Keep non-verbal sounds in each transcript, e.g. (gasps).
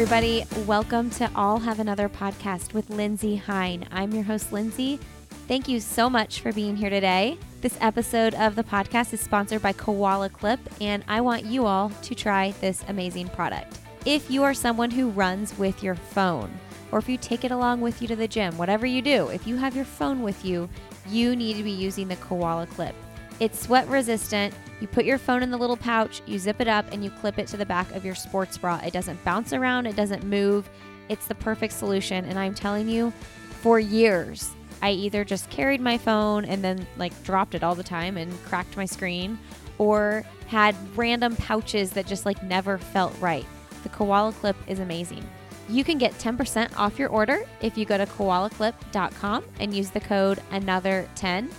everybody. Welcome to I'll Have Another podcast with Lindsay Hein. I'm your host, Lindsay. Thank you so much for being here today. This episode of the podcast is sponsored by Koala Clip, and I want you all to try this amazing product. If you are someone who runs with your phone, or if you take it along with you to the gym, whatever you do, if you have your phone with you, you need to be using the Koala Clip. It's sweat resistant. You put your phone in the little pouch, you zip it up, and you clip it to the back of your sports bra. It doesn't bounce around, it doesn't move. It's the perfect solution. And I'm telling you, for years, I either just carried my phone and then like dropped it all the time and cracked my screen, or had random pouches that just like never felt right. The Koala Clip is amazing. You can get 10% off your order if you go to koalaclip.com and use the code another10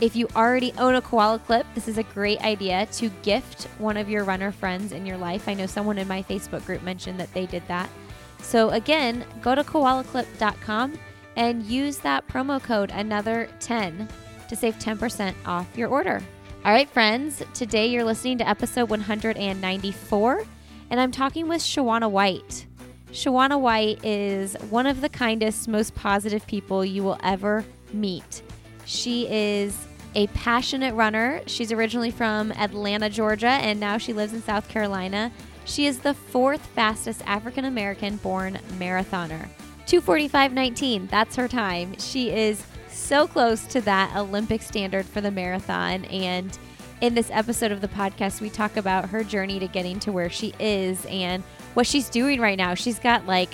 if you already own a koala clip, this is a great idea to gift one of your runner friends in your life. I know someone in my Facebook group mentioned that they did that. So again, go to koalaclip.com and use that promo code another 10 to save 10% off your order. All right, friends, today you're listening to episode 194 and I'm talking with Shawana White. Shawana White is one of the kindest, most positive people you will ever meet. She is a passionate runner. She's originally from Atlanta, Georgia, and now she lives in South Carolina. She is the fourth fastest African American born marathoner. 245.19, that's her time. She is so close to that Olympic standard for the marathon. And in this episode of the podcast, we talk about her journey to getting to where she is and what she's doing right now. She's got like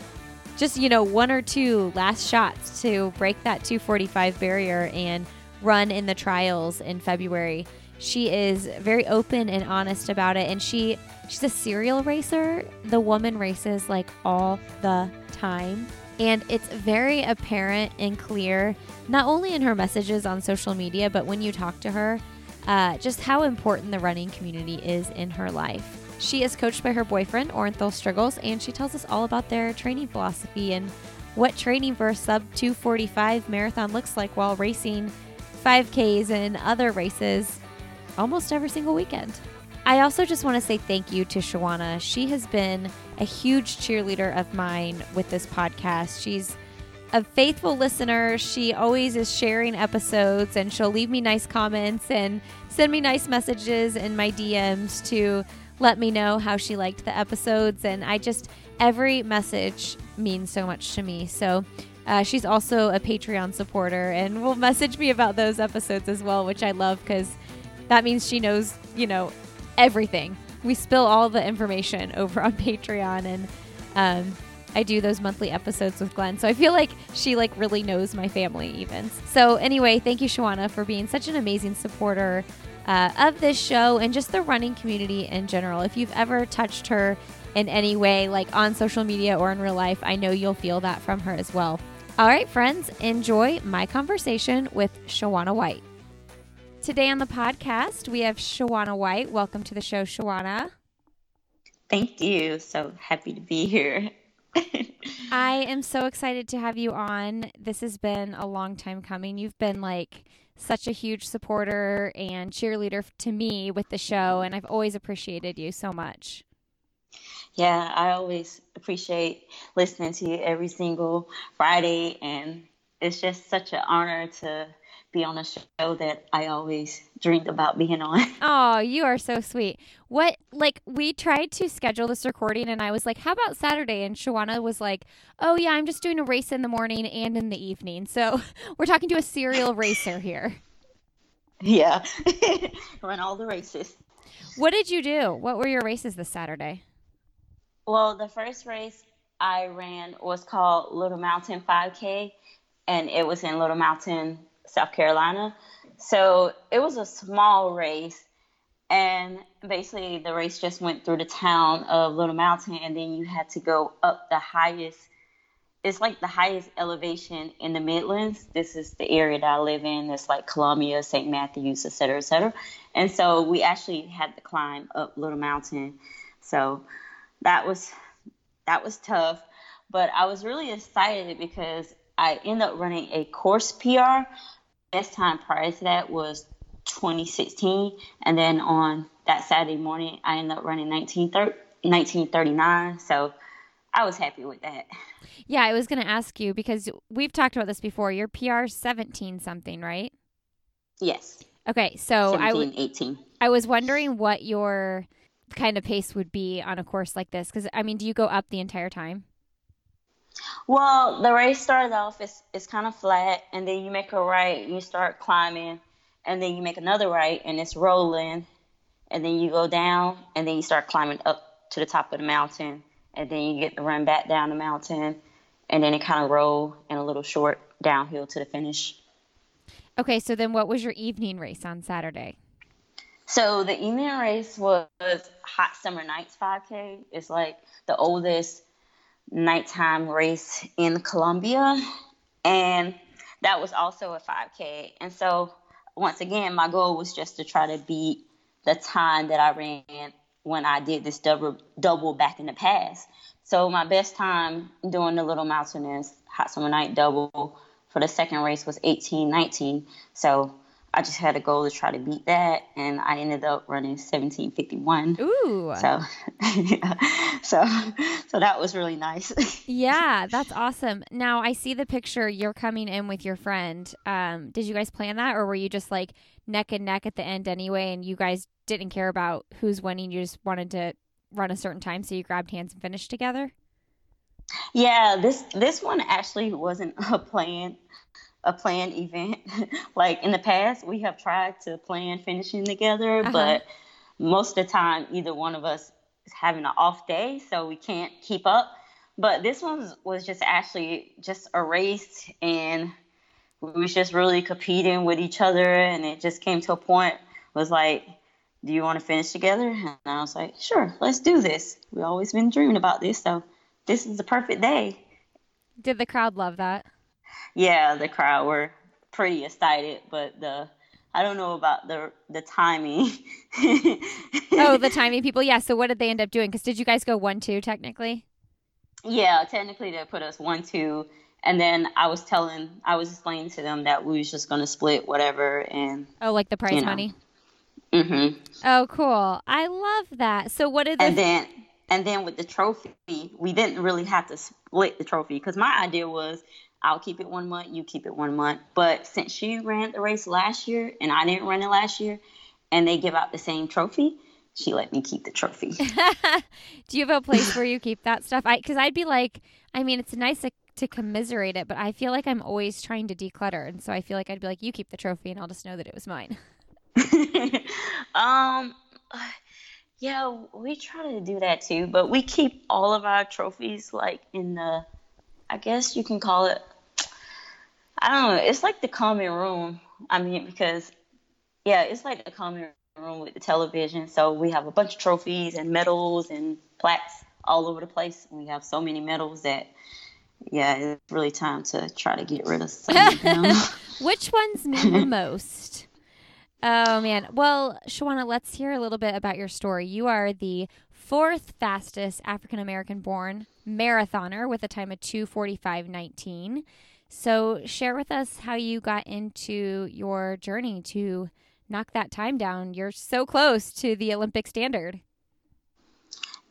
just, you know, one or two last shots to break that 245 barrier and run in the trials in February. She is very open and honest about it and she she's a serial racer. The woman races like all the time. And it's very apparent and clear, not only in her messages on social media, but when you talk to her, uh, just how important the running community is in her life. She is coached by her boyfriend, Orenthal Striggles, and she tells us all about their training philosophy and what training for a sub 245 marathon looks like while racing 5Ks and other races almost every single weekend. I also just want to say thank you to Shawana. She has been a huge cheerleader of mine with this podcast. She's a faithful listener. She always is sharing episodes and she'll leave me nice comments and send me nice messages in my DMs to let me know how she liked the episodes. And I just, every message means so much to me. So uh, she's also a Patreon supporter and will message me about those episodes as well, which I love because that means she knows, you know, everything. We spill all the information (laughs) over on Patreon and um, I do those monthly episodes with Glenn. So I feel like she like really knows my family even. So anyway, thank you Shawana for being such an amazing supporter uh, of this show and just the running community in general. If you've ever touched her in any way, like on social media or in real life, I know you'll feel that from her as well. All right, friends, enjoy my conversation with Shawana White. Today on the podcast, we have Shawana White. Welcome to the show, Shawana. Thank you. So happy to be here. (laughs) I am so excited to have you on. This has been a long time coming. You've been like such a huge supporter and cheerleader to me with the show, and I've always appreciated you so much. Yeah, I always appreciate listening to you every single Friday, and it's just such an honor to be on a show that I always dreamed about being on. (laughs) Oh, you are so sweet. What like we tried to schedule this recording and I was like, "How about Saturday?" and Shawana was like, "Oh yeah, I'm just doing a race in the morning and in the evening." So, (laughs) we're talking to a serial racer here. Yeah. (laughs) Run all the races. What did you do? What were your races this Saturday? Well, the first race I ran was called Little Mountain 5K and it was in Little Mountain, South Carolina. So it was a small race. And basically, the race just went through the town of Little Mountain, and then you had to go up the highest. It's like the highest elevation in the Midlands. This is the area that I live in. It's like Columbia, St. Matthews, et cetera, et cetera. And so we actually had to climb up Little Mountain. So that was that was tough. But I was really excited because I ended up running a course PR. Best time prior to that was 2016, and then on that Saturday morning, I ended up running 1939. So I was happy with that. Yeah, I was going to ask you because we've talked about this before. Your PR 17 something, right? Yes. Okay, so 17, I w- 18. I was wondering what your kind of pace would be on a course like this because I mean, do you go up the entire time? Well, the race started off it's it's kind of flat, and then you make a right, you start climbing, and then you make another right, and it's rolling, and then you go down, and then you start climbing up to the top of the mountain, and then you get to run back down the mountain, and then it kind of roll and a little short downhill to the finish. Okay, so then what was your evening race on Saturday? So the evening race was Hot Summer Nights 5K. It's like the oldest nighttime race in Columbia, and that was also a 5K. And so once again, my goal was just to try to beat the time that I ran when I did this double double back in the past. So my best time doing the Little Mountainous Hot Summer Night double for the second race was 18:19. So I just had a goal to try to beat that, and I ended up running 17:51. Ooh. So, yeah. (laughs) so, so that was really nice. (laughs) yeah, that's awesome. Now I see the picture. You're coming in with your friend. Um, did you guys plan that, or were you just like neck and neck at the end anyway, and you guys didn't care about who's winning? You just wanted to run a certain time, so you grabbed hands and finished together. Yeah, this this one actually wasn't (laughs) a plan a planned event. (laughs) like in the past, we have tried to plan finishing together, uh-huh. but most of the time, either one of us is having an off day, so we can't keep up. But this one was, was just actually just a race, and we was just really competing with each other, and it just came to a point was like, do you want to finish together? And I was like, sure, let's do this. We always been dreaming about this, so this is the perfect day. Did the crowd love that? Yeah, the crowd were pretty excited, but the I don't know about the the timing. oh, the (laughs) timing people. Yeah. So what did they end up doing? Because did you guys go one two technically? Yeah, technically they put us one two, and then I was telling, I was explaining to them that we was just gonna split whatever and. Oh, like the prize you know. money. Mhm. Oh, cool! I love that. So what did? The... And then, and then with the trophy, we didn't really have to split the trophy because my idea was I'll keep it one month, you keep it one month. But since she ran the race last year and I didn't run it last year, and they give out the same trophy, she let me keep the trophy. (laughs) Do you have a place where you keep that stuff? I because I'd be like, I mean, it's nice to, to commiserate it, but I feel like I'm always trying to declutter, and so I feel like I'd be like, you keep the trophy, and I'll just know that it was mine. (laughs) (laughs) um. Yeah, we try to do that too, but we keep all of our trophies like in the I guess you can call it I don't know. It's like the common room. I mean, because yeah, it's like the common room with the television. So we have a bunch of trophies and medals and plaques all over the place. We have so many medals that yeah, it's really time to try to get rid of some. Of them. (laughs) Which ones mean the most? Oh man. Well, Shawana, let's hear a little bit about your story. You are the fourth fastest African American born marathoner with a time of 245.19. So, share with us how you got into your journey to knock that time down. You're so close to the Olympic standard.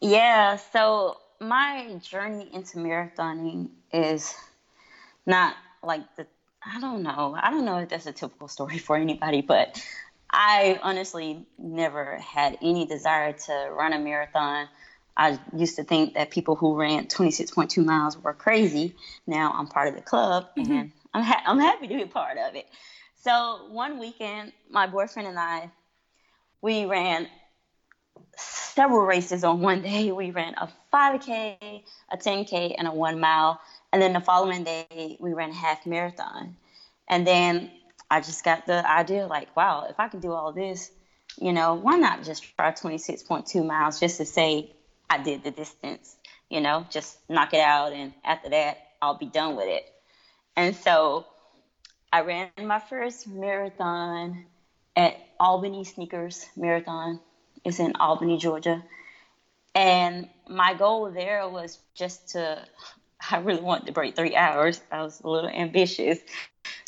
Yeah, so my journey into marathoning is not like the I don't know. I don't know if that's a typical story for anybody, but I honestly never had any desire to run a marathon. I used to think that people who ran 26.2 miles were crazy. Now I'm part of the club mm-hmm. and I'm, ha- I'm happy to be part of it. So one weekend, my boyfriend and I, we ran several races on one day. We ran a 5K, a 10K, and a one mile. And then the following day, we ran a half marathon. And then I just got the idea like, wow, if I can do all this, you know, why not just try 26.2 miles just to say I did the distance, you know, just knock it out. And after that, I'll be done with it. And so I ran my first marathon at Albany Snickers Marathon. It's in Albany, Georgia. And my goal there was just to, (laughs) I really wanted to break three hours. I was a little ambitious,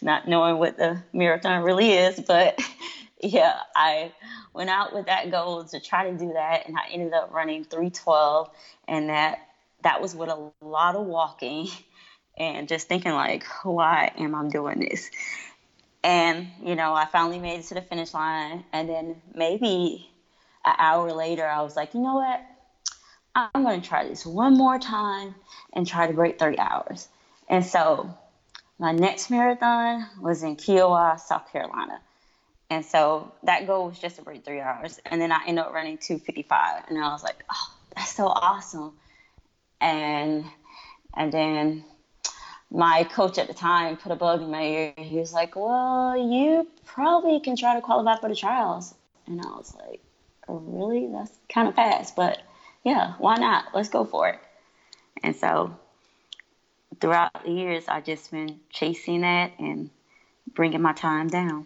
not knowing what the marathon really is. But (laughs) (laughs) yeah, I went out with that goal to try to do that, and I ended up running 312, and that that was with a lot of walking (laughs) and just thinking like, why am I doing this? And you know, I finally made it to the finish line, and then maybe an hour later, I was like, you know what? I'm going to try this one more time and try to break 30 hours. And so my next marathon was in Kiawah, South Carolina. And so that goal was just to break three hours. And then I ended up running 255. And I was like, oh, that's so awesome. And and then my coach at the time put a bug in my ear. He was like, Well, you probably can try to qualify for the trials. And I was like, Really? That's kind of fast. But yeah, why not? Let's go for it. And so throughout the years, I've just been chasing that and bringing my time down.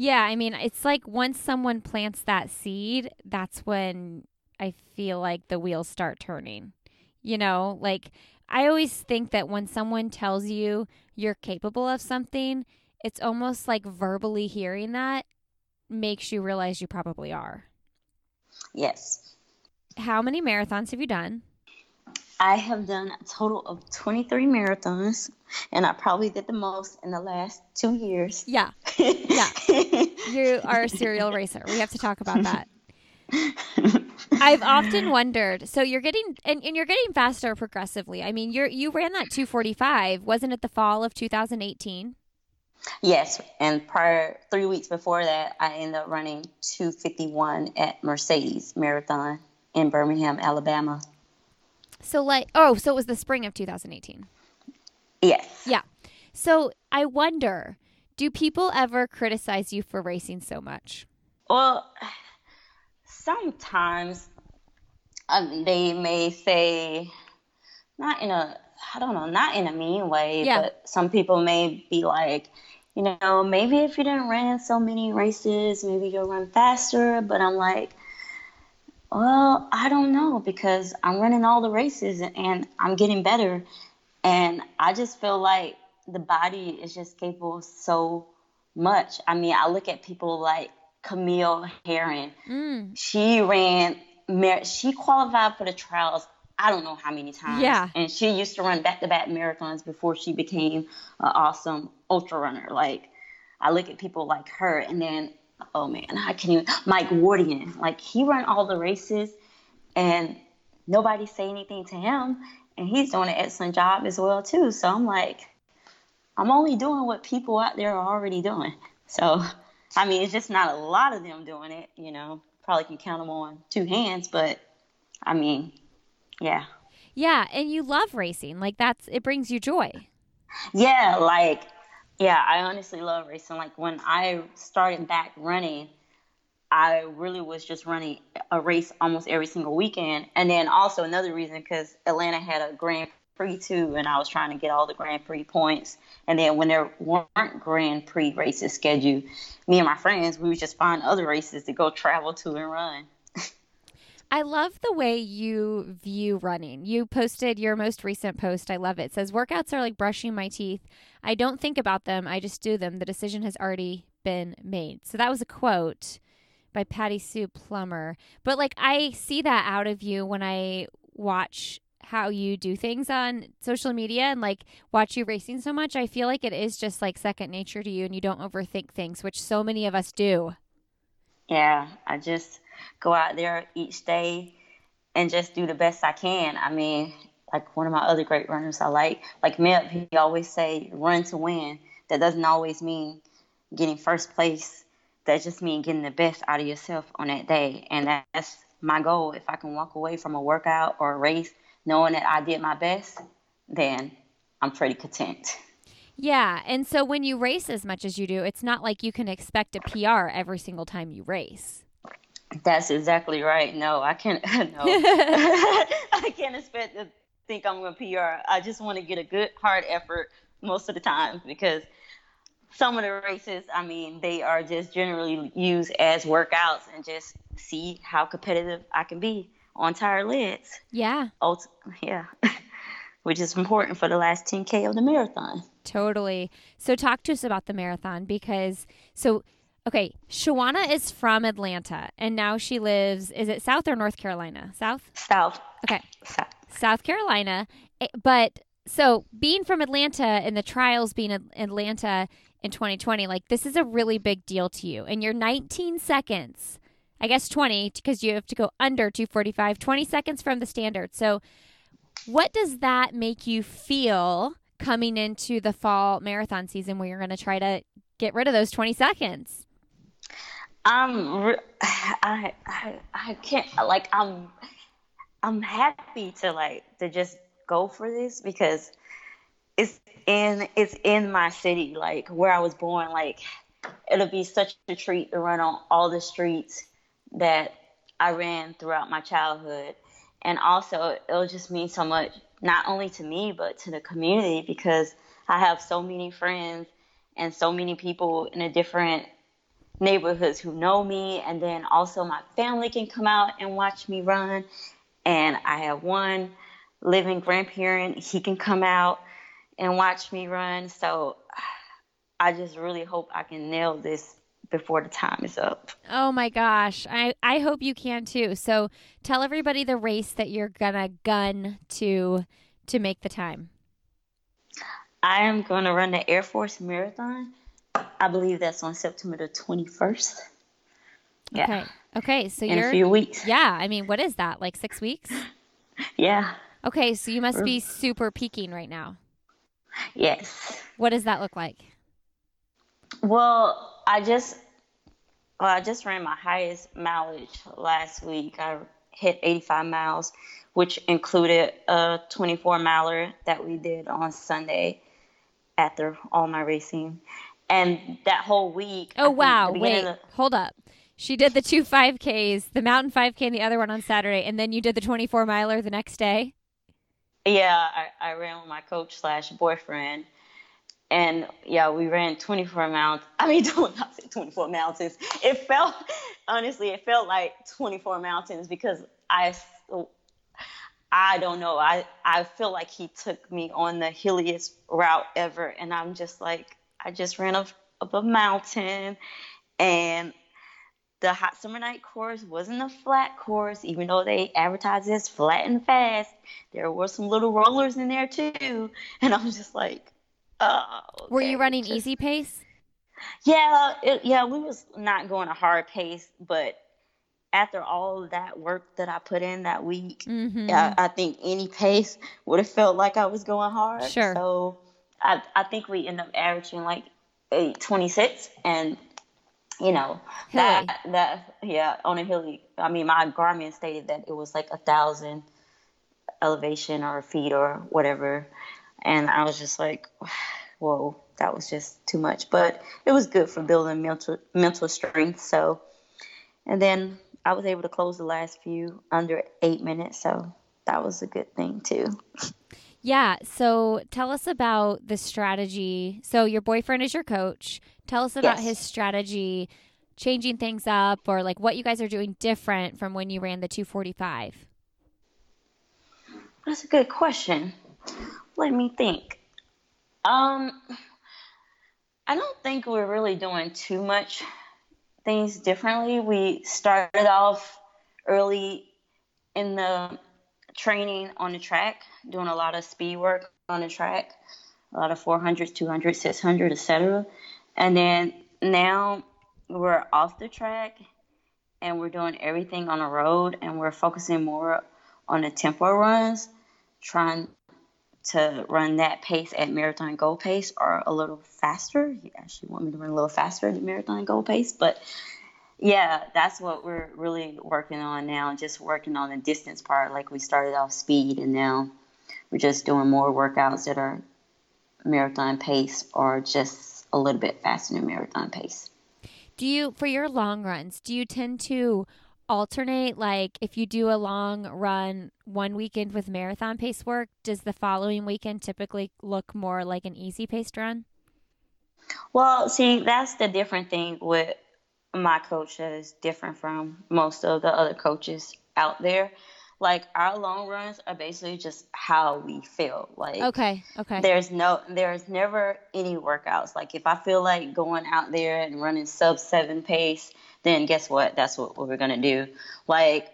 Yeah, I mean, it's like once someone plants that seed, that's when I feel like the wheels start turning. You know, like I always think that when someone tells you you're capable of something, it's almost like verbally hearing that makes you realize you probably are. Yes. How many marathons have you done? I have done a total of 23 marathons, and I probably did the most in the last two years. Yeah. Yeah. (laughs) you are a serial racer. We have to talk about that. I've often wondered. So you're getting and, and you're getting faster progressively. I mean, you're you ran that 245. Wasn't it the fall of 2018? Yes, and prior three weeks before that, I ended up running 251 at Mercedes Marathon in Birmingham, Alabama. So like, oh, so it was the spring of 2018. Yes. Yeah. So I wonder, do people ever criticize you for racing so much? Well, sometimes um, they may say, not in a, I don't know, not in a mean way, Yeah. but some people may be like, you know, maybe if you didn't run so many races, maybe you'll run faster. But I'm like, well, I don't know because I'm running all the races and I'm getting better. And I just feel like the body is just capable of so much. I mean, I look at people like Camille Herron. Mm. She ran, she qualified for the trials. I don't know how many times. Yeah. And she used to run back to back marathons before she became an awesome ultra runner. Like, I look at people like her, and then, oh man, I can't even. Mike Wardian, like, he run all the races, and nobody say anything to him, and he's doing an excellent job as well, too. So I'm like, I'm only doing what people out there are already doing. So, I mean, it's just not a lot of them doing it, you know. Probably can count them on two hands, but I mean, yeah. Yeah, and you love racing. Like that's it brings you joy. Yeah, like, yeah, I honestly love racing. Like, when I started back running, I really was just running a race almost every single weekend. And then also another reason, because Atlanta had a Grand Prix too, and I was trying to get all the Grand Prix points. And then when there weren't Grand Prix races scheduled, me and my friends, we would just find other races to go travel to and run. I love the way you view running. You posted your most recent post. I love it. It says workouts are like brushing my teeth. I don't think about them. I just do them. The decision has already been made. So that was a quote by Patty Sue Plummer. But like I see that out of you when I watch how you do things on social media and like watch you racing so much. I feel like it is just like second nature to you and you don't overthink things, which so many of us do. Yeah, I just go out there each day and just do the best I can. I mean, like one of my other great runners I like, like Meb, he always say run to win. That doesn't always mean getting first place. That just means getting the best out of yourself on that day. And that's my goal. If I can walk away from a workout or a race knowing that I did my best, then I'm pretty content. Yeah. And so when you race as much as you do, it's not like you can expect a PR every single time you race. That's exactly right. No, I can't. (laughs) No, (laughs) I can't expect to think I'm going to PR. I just want to get a good hard effort most of the time because some of the races, I mean, they are just generally used as workouts and just see how competitive I can be on tire legs. Yeah. Ult- yeah, (laughs) which is important for the last 10K of the marathon. Totally. So talk to us about the marathon because so okay, Shawana is from Atlanta and now she lives is it South or North Carolina? South? South. Okay. South. South Carolina. Eh, but so being from Atlanta and the trials being in Atlanta in 2020, like this is a really big deal to you. And you're 19 seconds, I guess 20, because you have to go under 245, 20 seconds from the standard. So, what does that make you feel coming into the fall marathon season where you're going to try to get rid of those 20 seconds? Um, (sighs) I, I, I can't like I'm, I'm happy to like to just go for this because it's in it's in my city, like where I was born. Like it'll be such a treat to run on all the streets that I ran throughout my childhood, and also it'll just mean so much not only to me but to the community because I have so many friends and so many people in a different neighborhoods who know me and then also my family can come out and watch me run and I have one living grandparent he can come out and watch me run so (sighs) I just really hope I can nail this before the time is up. Oh my gosh. I, I hope you can too. So tell everybody the race that you're gonna gun to to make the time. I am gonna run the Air Force Marathon. I believe that's on September the twenty first. Yeah. Okay. Okay. So in you're a few weeks. Yeah. I mean, what is that? Like six weeks? (laughs) yeah. Okay. So you must be super peaking right now. Yes. What does that look like? Well, I just well, I just ran my highest mileage last week. I hit 85 miles, which included a 24 miler that we did on Sunday after all my racing. And that whole week. Oh wow! Wait, the- hold up. She did the two 5Ks, the mountain 5K, and the other one on Saturday, and then you did the 24 miler the next day. Yeah, I, I ran with my coach slash boyfriend and yeah, we ran 24 mountains. (laughs) I mean, (laughs) don't not say 24 mountains. It felt, honestly, it felt like 24 mountains because I, I don't know. I, I feel like he took me on the hilliest route ever. And I'm just like, I just ran up, up a mountain and the hot summer night course wasn't a flat course, even though they advertised as flat and fast. There were some little rollers in there too. (laughs) And I'm just like, Oh, okay. Were you running Just, easy pace? Yeah, it, yeah, we was not going a hard pace, but after all that work that I put in that week, mm-hmm. I, I, think any pace would have felt like I was going hard. Sure. So I, I think we end up averaging like eight twenty six, and you know hilly. that that yeah on a hilly. I mean, my Garmin stated that it was like a thousand elevation or feet or whatever and I was just like, whoa, that was just too much. But it was good for building mental mental strength. So, and then I was able to close the last few under eight minutes. So that was a good thing too. Yeah. So tell us about the strategy. So your boyfriend is your coach. Tell us about yes. his strategy, changing things up, or like what you guys are doing different from when you ran the 245. That's a good question. Let me think. Um, I don't think we're really doing too much things differently. We started off early in the training on the track, doing a lot of speed work on the track, a lot of 400, 200, 600, etc. And then now we're off the track and we're doing everything on the road and we're focusing more on the tempo runs, trying to run that pace at marathon goal pace or a little faster. You actually want me to run a little faster than marathon goal pace, but yeah, that's what we're really working on now. Just working on the distance part. Like we started off speed, and now we're just doing more workouts that are marathon pace or just a little bit faster than marathon pace. Do you, for your long runs, do you tend to alternate like if you do a long run one weekend with marathon pace work does the following weekend typically look more like an easy paced run well see that's the different thing with my coach that is different from most of the other coaches out there. Like our long runs are basically just how we feel. Like okay okay. there's no there's never any workouts. Like if i feel like going out there and running sub seven pace then guess what? That's what we're gonna do. Like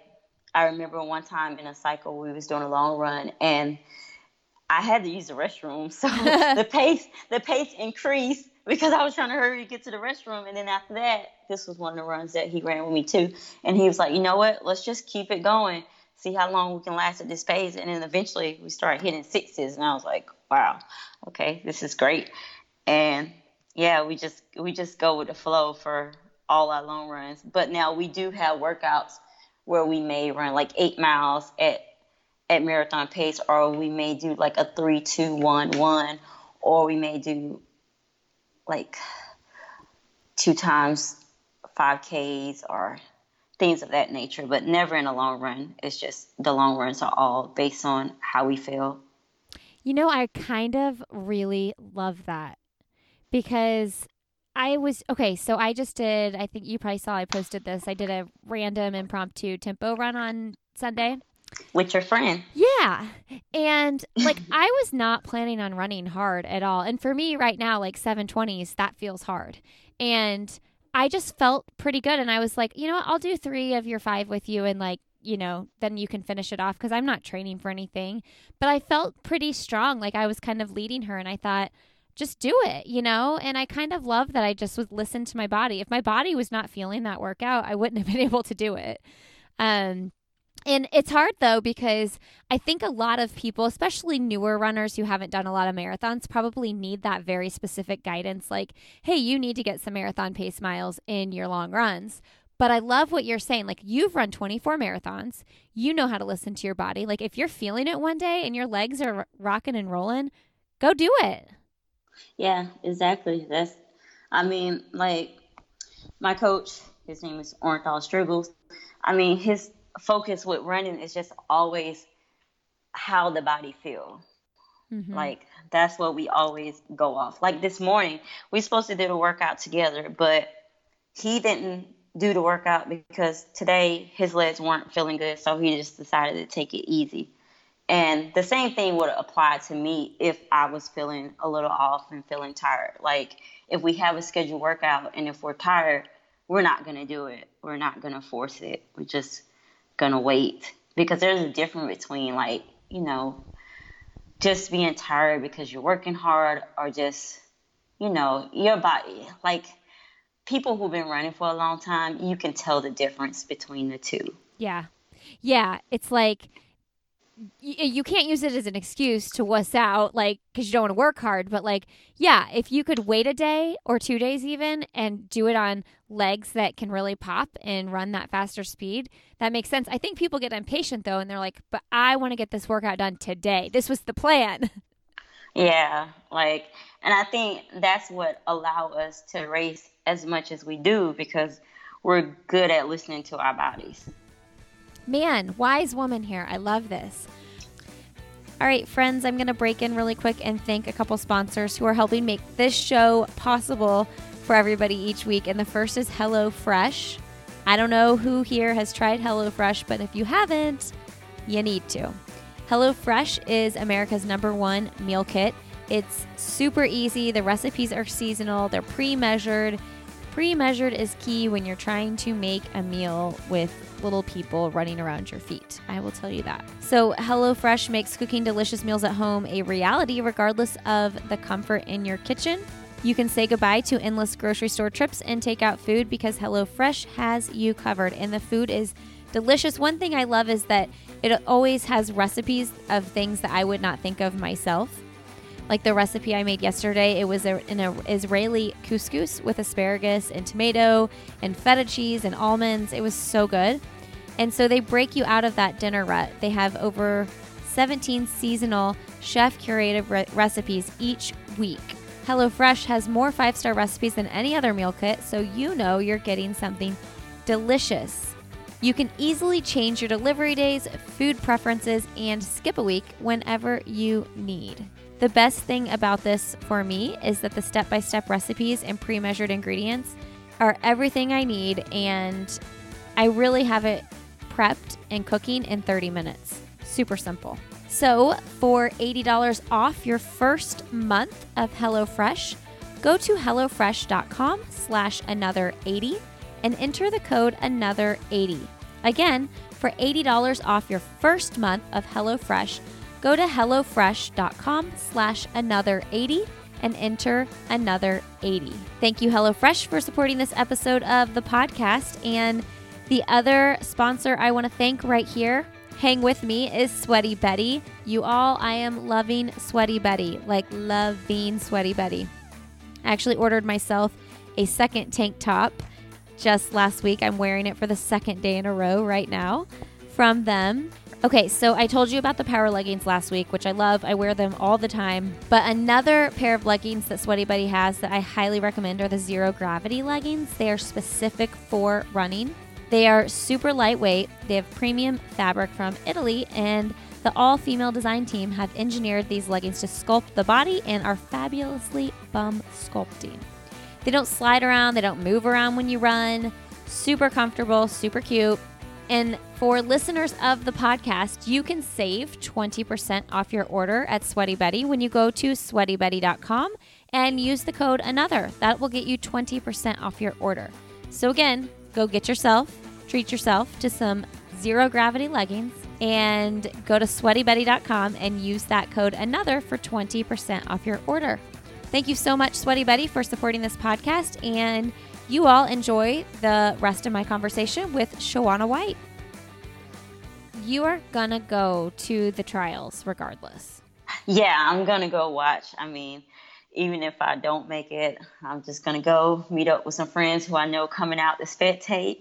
I remember one time in a cycle we was doing a long run and I had to use the restroom. (laughs) So (laughs) the pace the pace increased because I was trying to hurry to get to the restroom. And then after that, this was one of the runs that he ran with me too. And he was like, you know what? Let's just keep it going. See how long we can last at this pace. And then eventually we started hitting sixes. And I was like, wow, okay, this is great. And yeah, we just we just go with the flow for all our long runs. But now we do have workouts where we may run like eight miles at at marathon pace, or we may do like a three, two, one, one, or we may do like two times 5Ks or things of that nature, but never in a long run. It's just the long runs are all based on how we feel. You know, I kind of really love that because I was okay. So I just did, I think you probably saw I posted this. I did a random impromptu tempo run on Sunday with your friend. Yeah. And like (laughs) I was not planning on running hard at all. And for me right now like 720s that feels hard. And I just felt pretty good and I was like, you know what? I'll do 3 of your 5 with you and like you know, then you can finish it off because I'm not training for anything. But I felt pretty strong. Like I was kind of leading her, and I thought, just do it, you know? And I kind of love that I just would listen to my body. If my body was not feeling that workout, I wouldn't have (laughs) been able to do it. Um, and it's hard though because I think a lot of people, especially newer runners who haven't done a lot of marathons, probably need that very specific guidance like, hey, you need to get some marathon pace miles in your long runs. But I love what you're saying. Like, you've run 24 marathons. You know how to listen to your body. Like, if you're feeling it one day and your legs are rocking and rolling, go do it. Yeah, exactly. That's, I mean, like, my coach, his name is Orenthal Striggles. I mean, his focus with running is just always how the body feel. Mm-hmm. Like that's what we always go off. Like this morning, we supposed to do the workout together, but he didn't do the workout because today his legs weren't feeling good, so he just decided to take it easy. And the same thing would apply to me if I was feeling a little off and feeling tired. Like if we have a scheduled workout and if we're tired, we're not going to do it. We're not going to force it. We just gonna wait. Because there's a difference between like you know just being tired because you're working hard or just you know your body like people who've been running for a long time you can tell the difference between the two. Yeah. Yeah it's like you can't use it as an excuse to wuss out, like, because you don't want to work hard. But, like, yeah, if you could wait a day or two days even and do it on legs that can really pop and run that faster speed, that makes sense. I think people get impatient though, and they're like, but I want to get this workout done today. This was the plan. (laughs) Yeah, like, and I think that's what allow us to race as much as we do because we're good at listening to our bodies. Man, wise woman here. I love this. All right, friends, I'm going to break in really quick and thank a couple sponsors who are helping make this show possible for everybody each week. And the first is HelloFresh. I don't know who here has tried HelloFresh, but if you haven't, you need to. HelloFresh is America's number one meal kit. It's super easy. The recipes are seasonal, they're pre measured. Pre measured is key when you're trying to make a meal with little people running around your feet. I will tell you that. So, HelloFresh makes cooking delicious meals at home a reality regardless of the comfort in your kitchen. You can say goodbye to endless grocery store trips and take out food because HelloFresh has you covered, and the food is delicious. One thing I love is that it always has recipes of things that I would not think of myself. Like the recipe I made yesterday, it was a, an Israeli couscous with asparagus and tomato and feta cheese and almonds. It was so good. And so they break you out of that dinner rut. They have over 17 seasonal chef curated re- recipes each week. HelloFresh has more five star recipes than any other meal kit, so you know you're getting something delicious. You can easily change your delivery days, food preferences, and skip a week whenever you need. The best thing about this for me is that the step by step recipes and pre measured ingredients are everything I need, and I really have it prepped and cooking in 30 minutes. Super simple. So, for $80 off your first month of HelloFresh, go to HelloFresh.com slash another 80 and enter the code another 80. Again, For $80 off your first month of HelloFresh, go to HelloFresh.com slash another 80 and enter another 80. Thank you, HelloFresh, for supporting this episode of the podcast. And the other sponsor I want to thank right here, hang with me, is Sweaty Betty. You all, I am loving Sweaty Betty, like loving Sweaty Betty. I actually ordered myself a second tank top just last week. I'm wearing it for the second day in a row right now from them. Okay, so I told you about the power leggings last week, which I love. I wear them all the time. But another pair of leggings that Sweaty Betty has that I highly recommend are the zero gravity leggings. They are specific for running. They are super lightweight. They have premium fabric from Italy, and the all female design team have engineered these leggings to sculpt the body and are fabulously bum sculpting. They don't slide around, they don't move around when you run. Super comfortable, super cute. And for listeners of the podcast, you can save 20% off your order at Sweaty Betty when you go to sweatybetty.com and use the code ANOTHER. That will get you 20% off your order. So, again, go get yourself, treat yourself to some zero gravity leggings and go to sweatybetty.com and use that code ANOTHER for 20% off your order. Thank you so much, Sweaty Betty, for supporting this podcast. And you all enjoy the rest of my conversation with Shawana White. You are going to go to the trials regardless. Yeah, I'm going to go watch. I mean, even if I don't make it, I'm just going to go meet up with some friends who I know coming out to spectate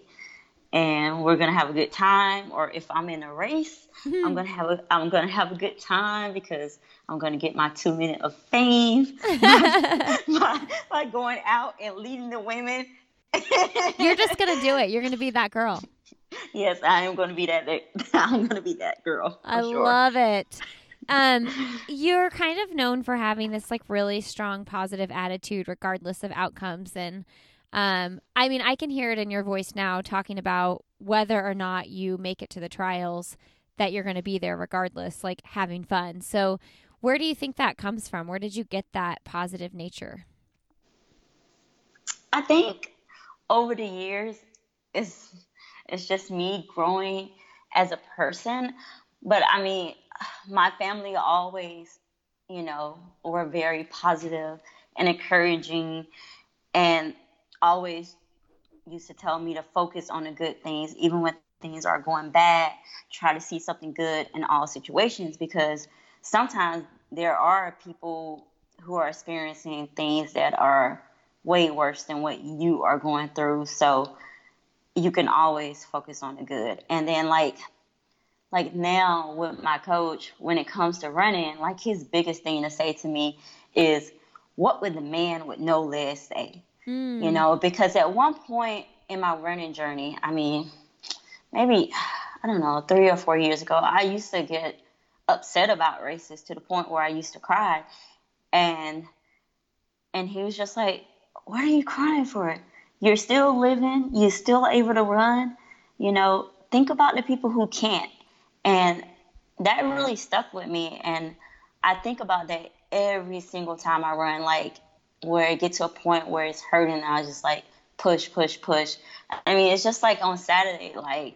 and we're gonna have a good time. Or if I'm in a race, mm-hmm. I'm gonna have a I'm gonna have a good time because I'm gonna get my two minute of fame (laughs) by, by going out and leading the women. You're just gonna do it. (laughs) You're gonna be that girl. Yes, I am gonna be that. (laughs) I'm gonna be that girl. I sure. love it. Um, you're kind of known for having this like really strong positive attitude regardless of outcomes and um, I mean, I can hear it in your voice now talking about whether or not you make it to the trials that you're going to be there regardless, like having fun. So, where do you think that comes from? Where did you get that positive nature? I think over the years, it's it's just me growing as a person. But I mean, my family always, you know, were very positive and encouraging, and always used to tell me to focus on the good things, even when things are going bad. Try to see something good in all situations because sometimes there are people who are experiencing things that are way worse than what you are going through. So you can always focus on the good. And then like like now with my coach, when it comes to running, like his biggest thing to say to me is, what would the man with no legs say? Mm. You know, because at one point in my running journey, I mean, maybe, I don't know, three or four years ago, I used to get upset about races to the point where I used to cry. And and he was just like, What are you crying for? You're still living, you're still able to run, you know, think about the people who can't. And that really stuck with me and I think about that every single time I run. Like where it gets to a point where it's hurting. And I just like, push, push, push. I mean, it's just like on Saturday, like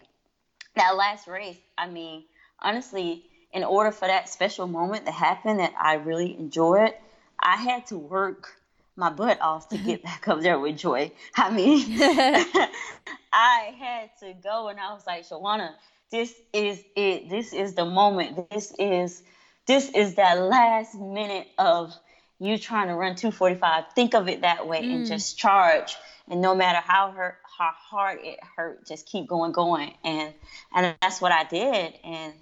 that last race. I mean, honestly, in order for that special moment to happen that I really enjoyed, I had to work my butt off to get (laughs) back up there with joy. I mean, (laughs) I had to go and I was like, Shawana, this is it. This is the moment. This is this is that last minute of you trying to run 245 think of it that way mm. and just charge and no matter how hurt how hard it hurt just keep going going and and that's what i did and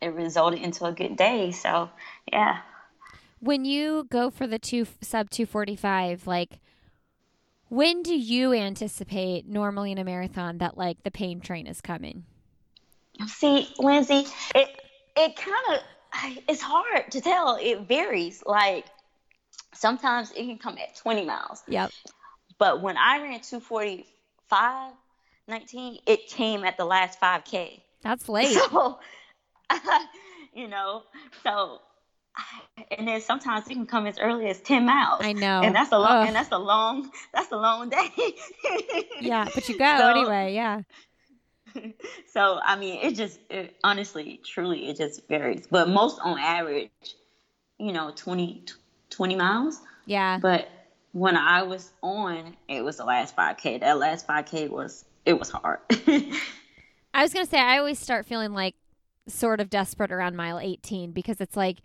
it resulted into a good day so yeah when you go for the two sub 245 like when do you anticipate normally in a marathon that like the pain train is coming see lindsay it it kind of it's hard to tell it varies like Sometimes it can come at 20 miles. Yep. But when I ran 245, 19, it came at the last 5K. That's late. (laughs) So, (laughs) you know, so and then sometimes it can come as early as 10 miles. I know. And that's a long Ugh. and that's a long that's a long day. (laughs) yeah, but you go so, anyway, yeah. (laughs) so I mean, it just it, honestly, truly, it just varies. But most on average, you know, 20, 20 miles. Yeah. But when I was on, it was the last 5K. That last 5K was it was hard. I was gonna say I always start feeling like sort of desperate around mile 18 because it's like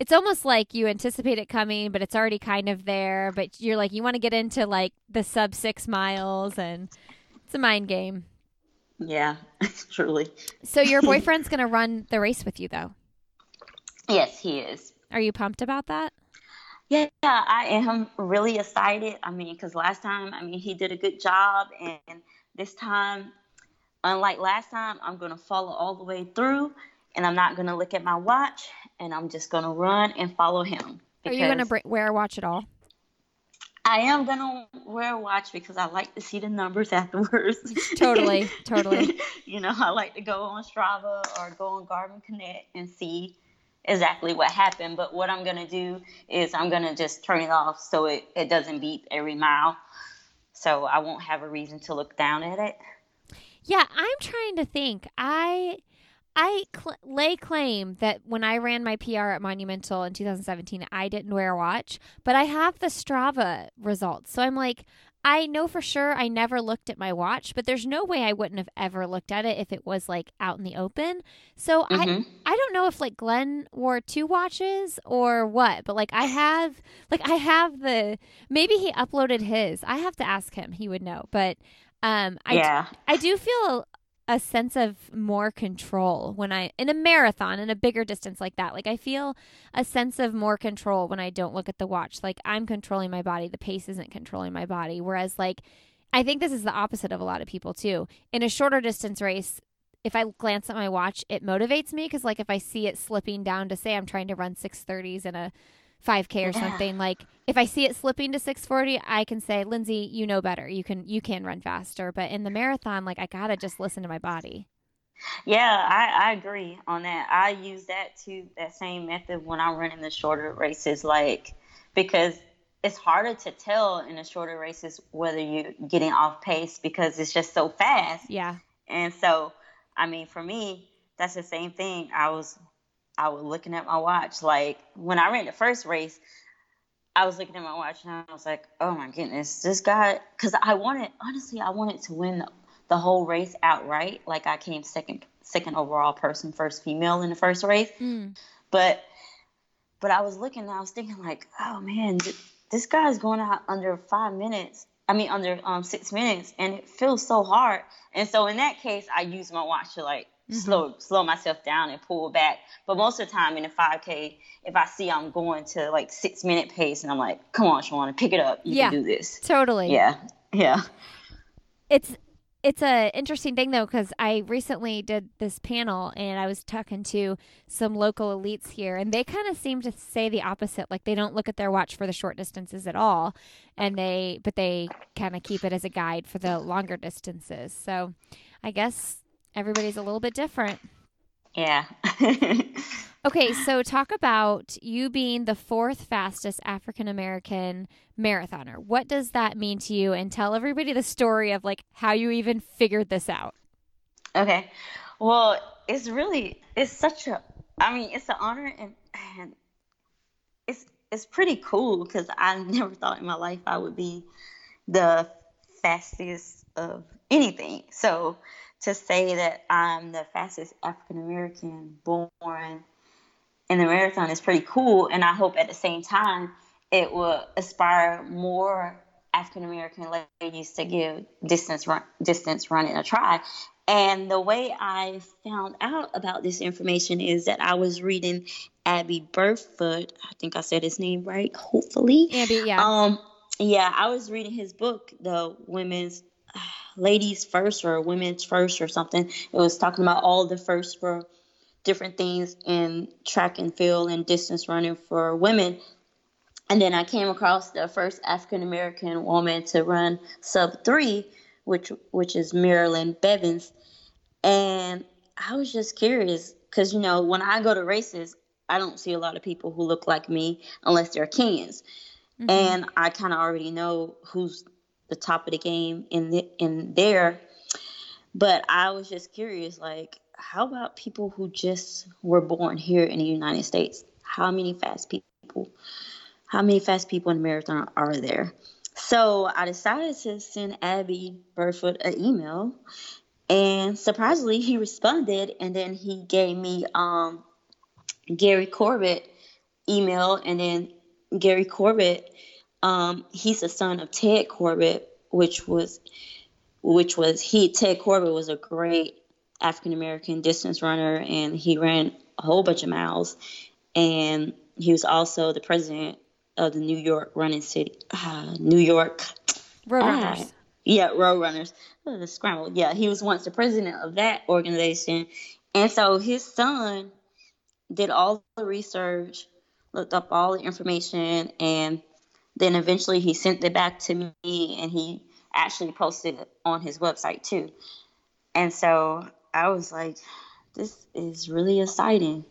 it's almost like you anticipate it coming, but it's already kind of there. But you're like you want to get into like the sub six miles, and it's a mind game. Yeah, (laughs) truly. So your (laughs) boyfriend's gonna run the race with you, though. Yes, he is. Are you pumped about that? Yeah, I am really excited. I mean, because last time, I mean, he did a good job, and this time, unlike last time, I'm gonna follow all the way through, and I'm not gonna look at my watch, and I'm just gonna run and follow him. Are you gonna br- wear a watch at all? I am gonna wear a watch because I like to see the numbers (laughs) afterwards. totally, (laughs) totally. you know, I like to go on Strava or go on Garmin Connect and see exactly what happened. But what I'm gonna do is I'm gonna just turn it off so it, it doesn't beep every mile. So I won't have a reason to look down at it. Yeah, I'm trying to think. I I cl- lay claim that when I ran my PR at Monumental in 2017, I didn't wear a watch, but I have the Strava results. So I'm like, I know for sure I never looked at my watch, but there's no way I wouldn't have ever looked at it if it was like out in the open. So mm-hmm. I I don't know if like Glenn wore two watches or what, but like I have like I have the maybe he uploaded his. I have to ask him. He would know. But um I yeah. I do feel a sense of more control when I in a marathon in a bigger distance like that. Like I feel a sense of more control when I don't look at the watch. Like I'm controlling my body, the pace isn't controlling my body. Whereas like I think this is the opposite of a lot of people too. In a shorter distance race, if I glance at my watch, it motivates me because like if I see it slipping down to say I'm trying to run 630s in a 5k or something like if i see it slipping to 640 i can say lindsay you know better. You can you can run faster. But in the marathon like i gotta just listen to my body. Yeah i, I agree on that. I use that too that same method when i'm running the shorter races like because it's harder to tell in the shorter races whether you're getting off pace because it's just so fast. Yeah. And so i mean for me that's the same thing. I was I was looking at my watch. Like when I ran the first race, I was looking at my watch and I was like, oh my goodness, this guy, because I wanted, honestly, I wanted to win the, the, whole race outright. Like I came second, second overall person, first female in the first race. Mm. But, but I was looking, I was thinking like, oh man, this guy's going out under five minutes. I mean, under um, six minutes, and it feels so hard. And so in that case, I use my watch to like mm-hmm. slow slow myself down and pull back. But most of the time in a 5K, if I see I'm going to like six minute pace, and I'm like, "Come on, Shawana, pick it up. You yeah, can do this." Totally. Yeah, yeah. It's it's a interesting thing though because I recently did this panel and I was talking to some local elites here and they kind of seem to say the opposite like they don't look at their watch for the short distances at all and they but they kind of keep it as a guide for the longer distances so I guess everybody's a little bit different. Yeah. (laughs) okay, so talk about you being the fourth fastest African American marathoner. What does that mean to you? And tell everybody the story of like how you even figured this out. Okay. Well, it's really it's such a I mean, it's an honor and, and it's it's pretty cool because I never thought in my life I would be the fastest of anything. So to say that I'm the fastest African American born in the marathon is pretty cool. And I hope at the same time it will inspire more African American ladies to give distance run, distance running a try. And the way I found out about this information is that I was reading Abby Burfoot. I think I said his name right. Hopefully, Abby. Yeah. Um. Yeah, I was reading his book, The Women's (sighs) ladies first or women's first or something. It was talking about all the first for different things in track and field and distance running for women. And then I came across the first African American woman to run sub three, which which is Marilyn Bevans. And I was just curious because you know when I go to races, I don't see a lot of people who look like me unless they're Kenyans. Mm-hmm. And I kind of already know who's the top of the game in the, in there. But I was just curious, like, how about people who just were born here in the United States? How many fast people? How many fast people in the marathon are there? So I decided to send Abby Burfoot an email, and surprisingly, he responded, and then he gave me um, Gary Corbitt email, and then Gary Corbitt, um, he's the son of Ted Corbitt, which was, which was he Ted Corbitt was a great African American distance runner, and he ran a whole bunch of miles, and he was also the president of the New York Running City, uh, New York Roadrunners. Uh, yeah, Roadrunners. Oh, the scramble. Yeah, he was once the president of that organization, and so his son did all the research, looked up all the information, and then eventually he sent it back to me, and he actually posted it on his website too. And so I was like, this is really exciting,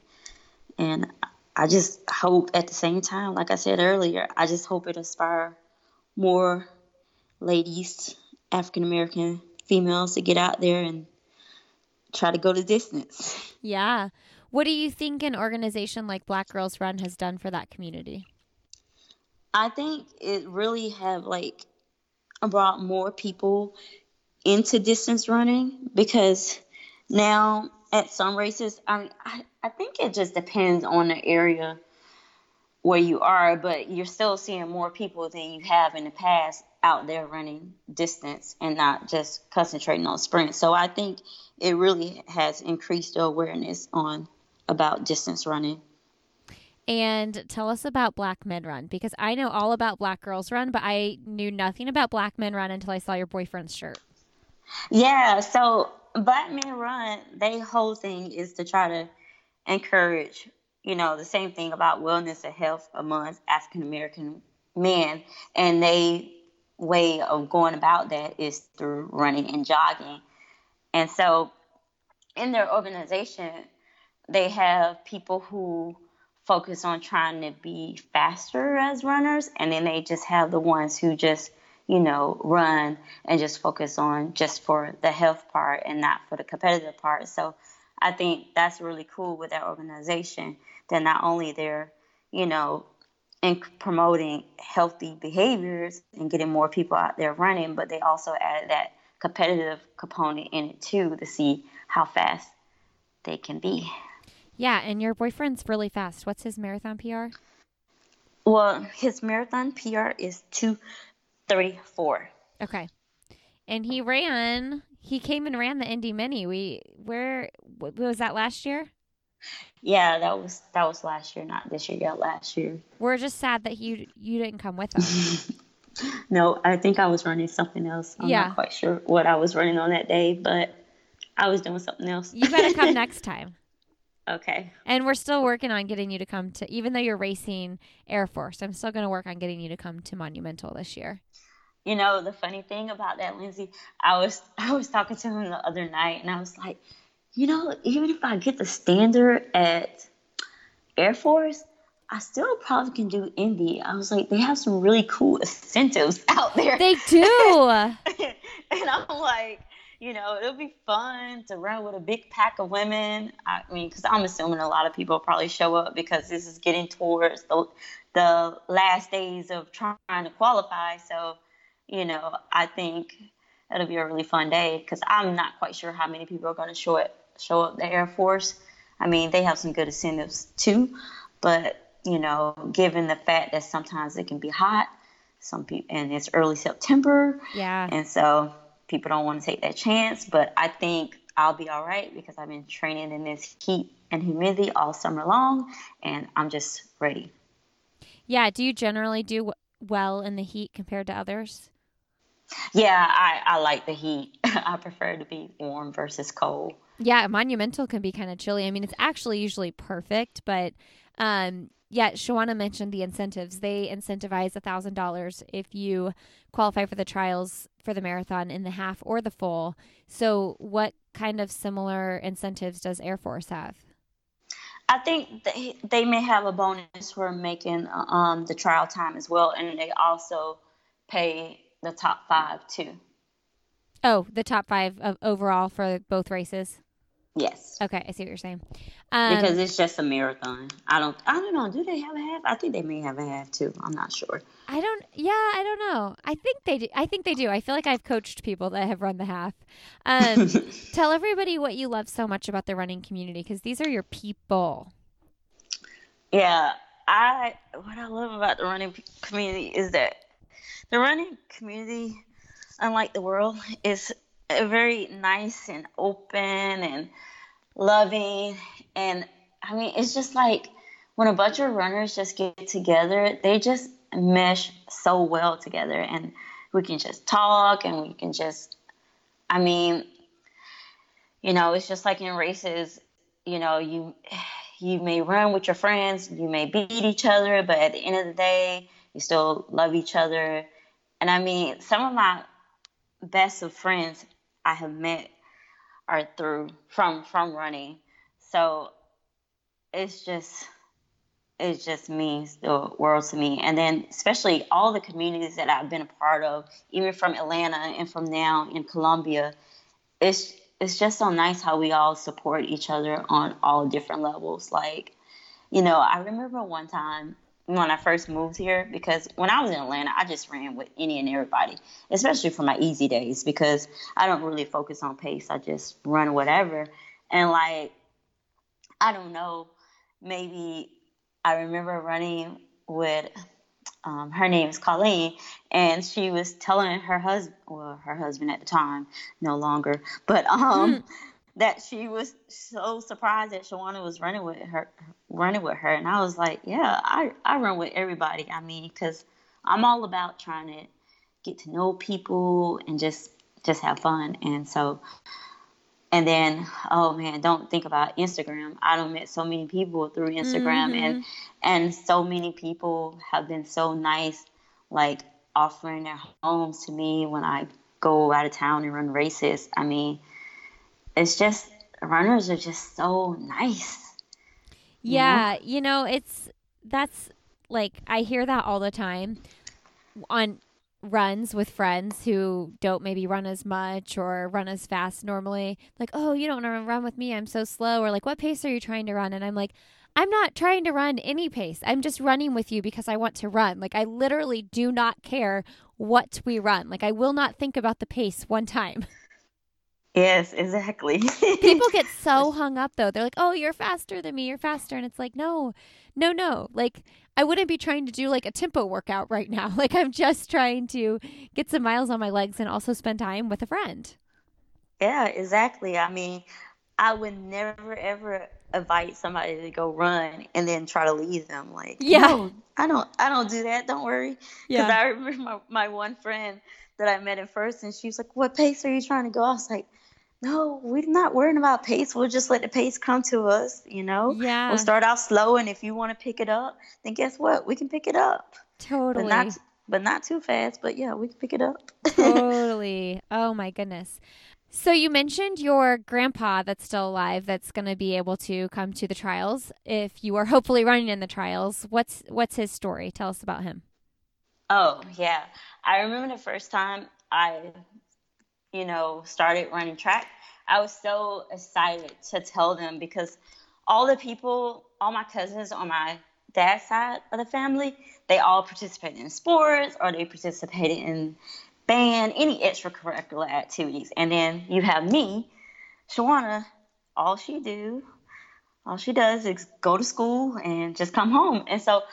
and I just hope at the same time, like I said earlier, I just hope it inspire more ladies, African American females to get out there and try to go the distance. Yeah. What do you think an organization like Black Girls Run has done for that community? I think it really have like brought more people into distance running because now at some races, I I, I think it just depends on the area where you are, but you're still seeing more people than you have in the past out there running distance and not just concentrating on sprints. So I think it really has increased the awareness on about distance running. And tell us about Black Men Run because I know all about Black Girls Run, but I knew nothing about Black Men Run until I saw your boyfriend's shirt. Yeah, so Black Men Run, they whole thing is to try to encourage, you know, the same thing about wellness and health amongst African American men. And they way of going about that is through running and jogging. And so in their organization, they have people who focus on trying to be faster as runners, and then they just have the ones who just you know, run and just focus on just for the health part and not for the competitive part. So I think that's really cool with that organization that not only they're, you know, in promoting healthy behaviors and getting more people out there running, but they also add that competitive component in it too to see how fast they can be. Yeah, and your boyfriend's really fast. What's his marathon PR? Well, his marathon PR is 234. Okay. And he ran, he came and ran the Indy Mini. We, where, was that last year? Yeah, that was that was last year, not this year. Yeah, last year. We're just sad that you you didn't come with us. (laughs) no, I think I was running something else. I'm yeah. not quite sure what I was running on that day, but I was doing something else. you better come (laughs) next time. Okay. And we're still working on getting you to come to, even though you're racing Air Force, I'm still going to work on getting you to come to Monumental this year. You know, the funny thing about that, Lindsay, I was (laughs) I was talking to him the other night, and I was like, you know, even if I get the standard at Air Force, I still probably can do Indy. I was like, they have some really cool incentives (laughs) out there. They do. (laughs) and I'm like, you know, it'll be fun to run with a big pack of women. I mean, because I'm assuming a lot of people probably show up because this is getting towards the, the last days of trying to qualify. So, you know, I think it'll be a really fun day because I'm not quite sure how many people are going to show up show up the Air Force. I mean, they have some good incentives too, but you know, given the fact that sometimes it can be hot, some people, and it's early September. Yeah. And so people don't want to take that chance, but I think I'll be all right because I've been training in this heat and humidity all summer long, and I'm just ready. Yeah. Do you generally do well in the heat compared to others? Yeah, I, I like the heat. (laughs) I prefer to be warm versus cold. Yeah, monumental can be kind of chilly. I mean, it's actually usually perfect, but um, yeah, Shawana mentioned the incentives. They incentivize $1,000 if you qualify for the trials for the marathon in the half or the full. So, what kind of similar incentives does Air Force have? I think they, they may have a bonus for making um, the trial time as well, and they also pay the top five too. Oh, the top five of overall for both races. Yes. Okay, I see what you're saying. Um, because it's just a marathon. I don't. I don't know. Do they have a half? I think they may have a half too. I'm not sure. I don't. Yeah, I don't know. I think they do. I think they do. I feel like I've coached people that have run the half. Um, (laughs) tell everybody what you love so much about the running community because these are your people. Yeah, I. What I love about the running community is that the running community, unlike the world, is very nice and open and loving. And I mean, it's just like when a bunch of runners just get together, they just mesh so well together. And we can just talk and we can just, I mean, you know, it's just like in races, you know, you you may run with your friends, you may beat each other, but at the end of the day, you still love each other. And I mean, some of my best of friends I have met are through from from running. So it's just it just means the world to me. And then especially all the communities that I've been a part of, even from Atlanta and from now in Columbia, it's it's just so nice how we all support each other on all different levels. Like, you know, I remember one time when I first moved here because when I was in Atlanta, I just ran with any and everybody, especially for my easy days because I don't really focus on pace. I just run whatever. And like, I don't know, maybe I remember running with um, her name is Colleen, and she was telling her husband, well, her husband at the time, no longer, but um, mm that she was so surprised that Shawana was running with her, running with her, and I was like, yeah, I I run with everybody. I mean, because I'm all about trying to get to know people and just just have fun, and so. And then, oh man, don't think about Instagram. I don't met so many people through Instagram, mm-hmm. and and so many people have been so nice, like offering their homes to me when I go out of town and run races. I mean, it's just runners are just so nice. Yeah, you know? you know, it's that's like I hear that all the time on runs with friends who don't maybe run as much or run as fast normally. Like, oh, you don't want to run with me. I'm so slow. Or like, what pace are you trying to run? And I'm like, I'm not trying to run any pace. I'm just running with you because I want to run. Like, I literally do not care what we run. Like, I will not think about the pace one time. (laughs) Yes, exactly. People get (laughs) so hung up though. They're like, "Oh, you're faster than me. You're faster." And it's like, "No. No, no. Like I wouldn't be trying to do like a tempo workout right now. (laughs) Like I'm just trying to get some miles on my legs and also spend time with a friend." Yeah, exactly. I mean, I would never ever invite somebody to go run and then try to leave them like, "Yeah. No, I don't I don't do that. Don't worry." Yeah. Cuz I remember my, my one friend that I met at first and she was like, "What pace are you trying to go?" I was like, no, we're not worrying about pace. We'll just let the pace come to us, you know? Yeah. We'll start out slow, and if you want to pick it up, then guess what? We can pick it up. Totally. But not, but not too fast, but yeah, we can pick it up. (laughs) totally. Oh, my goodness. So you mentioned your grandpa that's still alive that's going to be able to come to the trials if you are hopefully running in the trials. What's what's his story? Tell us about him. Oh, yeah. I remember the first time I you know, started running track, I was so excited to tell them because all the people, all my cousins on my dad's side of the family, they all participated in sports or they participated in band, any extracurricular activities. And then you have me, Shawana, all she do, all she does is go to school and just come home. And so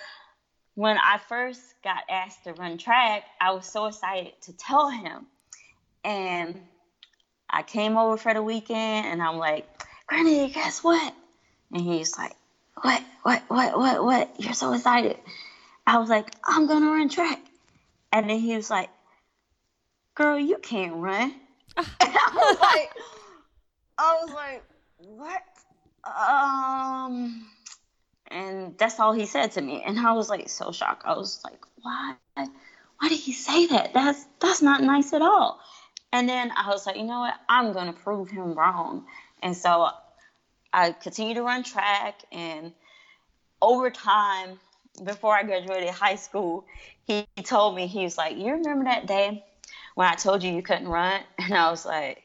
when I first got asked to run track, I was so excited to tell him and I came over for the weekend and I'm like, Granny, guess what? And he's like, What, what, what, what, what? You're so excited. I was like, I'm gonna run track. And then he was like, Girl, you can't run. (laughs) and I was (laughs) like, I was like, What? Um and that's all he said to me. And I was like so shocked. I was like, Why? Why did he say that? That's that's not nice at all. And then I was like, you know what? I'm going to prove him wrong. And so I continued to run track. And over time, before I graduated high school, he told me, he was like, You remember that day when I told you you couldn't run? (laughs) And I was like,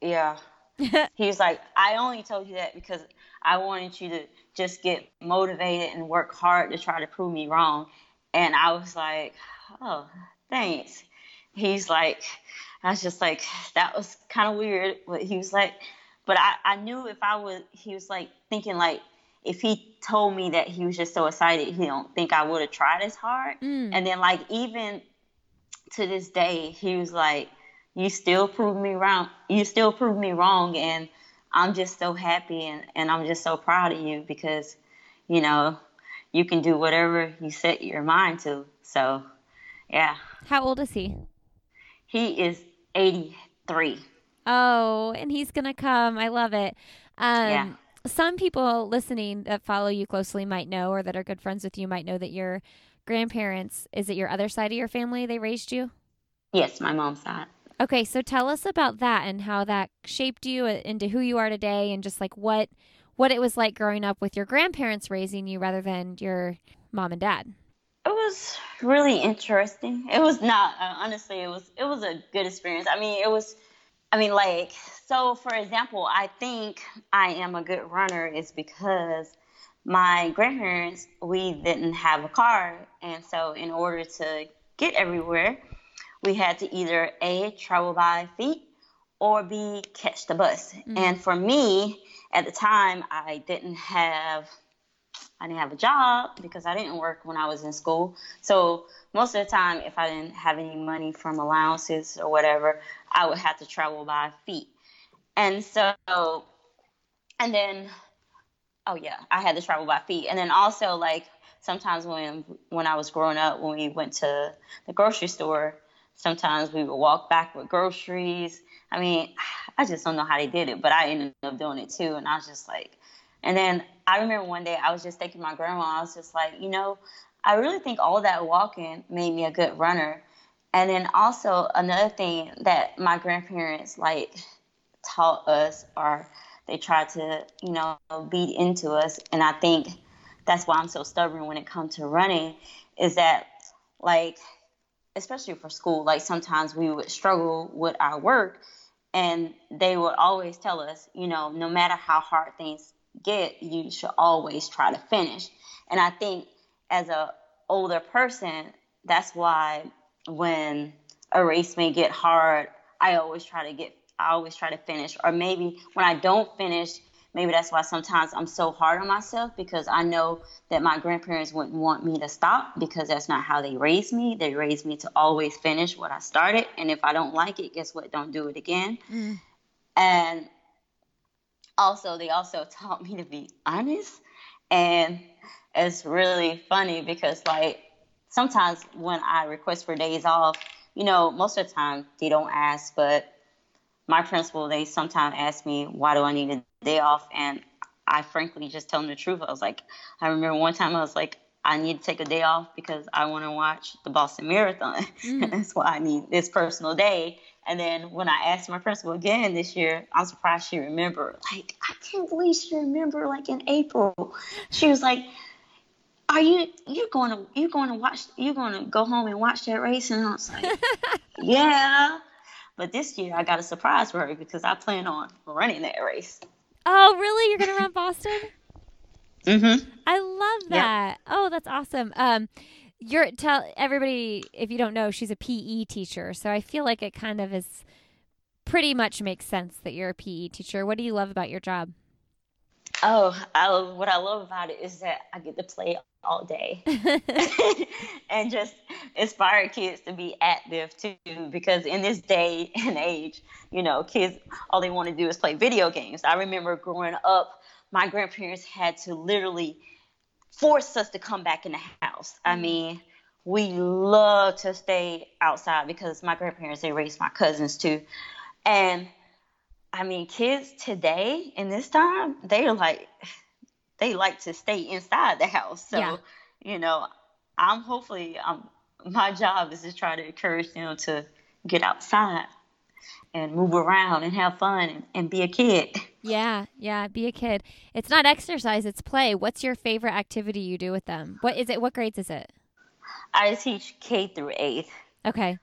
yeah. (laughs) he was like, I only told you that because I wanted you to just get motivated and work hard to try to prove me wrong. And I was like, oh, thanks. He's like, I was just like, (sighs) that was kind of weird. But he was like, but I, I knew if I was, he was like thinking like, if he told me that he was just so excited, he don't think I would have tried as hard. Mm. And then like even to this day, he was like, "You still prove me wrong. You still prove me wrong." And I'm just so happy and, and I'm just so proud of you because, you know, you can do whatever you set your mind to. So, yeah. How old is he? He is 83. Oh, and he's going to come. I love it. Um, yeah some people listening that follow you closely might know or that are good friends with you might know that your grandparents is it your other side of your family they raised you yes my mom's side okay so tell us about that and how that shaped you into who you are today and just like what what it was like growing up with your grandparents raising you rather than your mom and dad it was really interesting it was not uh, honestly it was it was a good experience i mean it was i mean like so, for example, I think I am a good runner is because my grandparents we didn't have a car, and so in order to get everywhere, we had to either a travel by feet or b catch the bus. Mm-hmm. And for me, at the time, I didn't have I didn't have a job because I didn't work when I was in school. So most of the time, if I didn't have any money from allowances or whatever, I would have to travel by feet. And so, and then, oh yeah, I had to travel by feet. And then also like sometimes when when I was growing up, when we went to the grocery store, sometimes we would walk back with groceries. I mean, I just don't know how they did it, but I ended up doing it too. And I was just like, and then I remember one day I was just thinking my grandma, I was just like, you know, I really think all that walking made me a good runner. And then also another thing that my grandparents like taught us or they tried to, you know, beat into us. And I think that's why I'm so stubborn when it comes to running is that, like, especially for school, like sometimes we would struggle with our work and they would always tell us, you know, no matter how hard things get, you should always try to finish. And I think as a older person, that's why when a race may get hard, I always try to get I always try to finish. Or maybe when I don't finish, maybe that's why sometimes I'm so hard on myself because I know that my grandparents wouldn't want me to stop because that's not how they raised me. They raised me to always finish what I started. And if I don't like it, guess what? Don't do it again. Mm. And also, they also (laughs) taught me to be honest. And it's really funny because, like, sometimes when I request for days off, you know, most of the time they don't ask, but my principal, they sometimes ask me, why do I need a day off? And I frankly just tell them the truth. I was like, I remember one time I was like, I need to take a day off because I want to watch the Boston Marathon. (laughs) Mm. That's why I need this personal day. And then when I asked my principal again this year, I'm surprised she remembered. Like, I can't believe she remembered. Like in April, she was like, "Are you you're going to you're going to watch you're going to go home and watch that race?" And I was like, (laughs) "Yeah." But this year I got a surprise for her because I plan on running that race. Oh, really? You're gonna run (laughs) Boston? mm-hmm. I love that. Yep. Oh, that's awesome. Um, you're tell everybody if you don't know, she's a PE teacher, so I feel like it kind of is pretty much makes sense that you're a PE teacher. What do you love about your job? Oh, I, what I love about it is that I get to play all day (laughs) (laughs) and just inspire kids to be active too. Because in this day and age, you know, kids all they want to do is play video games. I remember growing up, my grandparents had to literally force us to come back in the house. I mm-hmm. mean, we love to stay outside because my grandparents they raised my cousins too, and I mean, kids today in this time, they're like, they like to stay inside the house. So, yeah. you know, I'm hopefully, um, my job is to try to encourage them to get outside and move around and have fun and, and be a kid. (laughs) Yeah, yeah, be a kid. It's not exercise, it's play. What's your favorite activity you do with them? What is it? What grades is it? I teach K through eighth. Okay.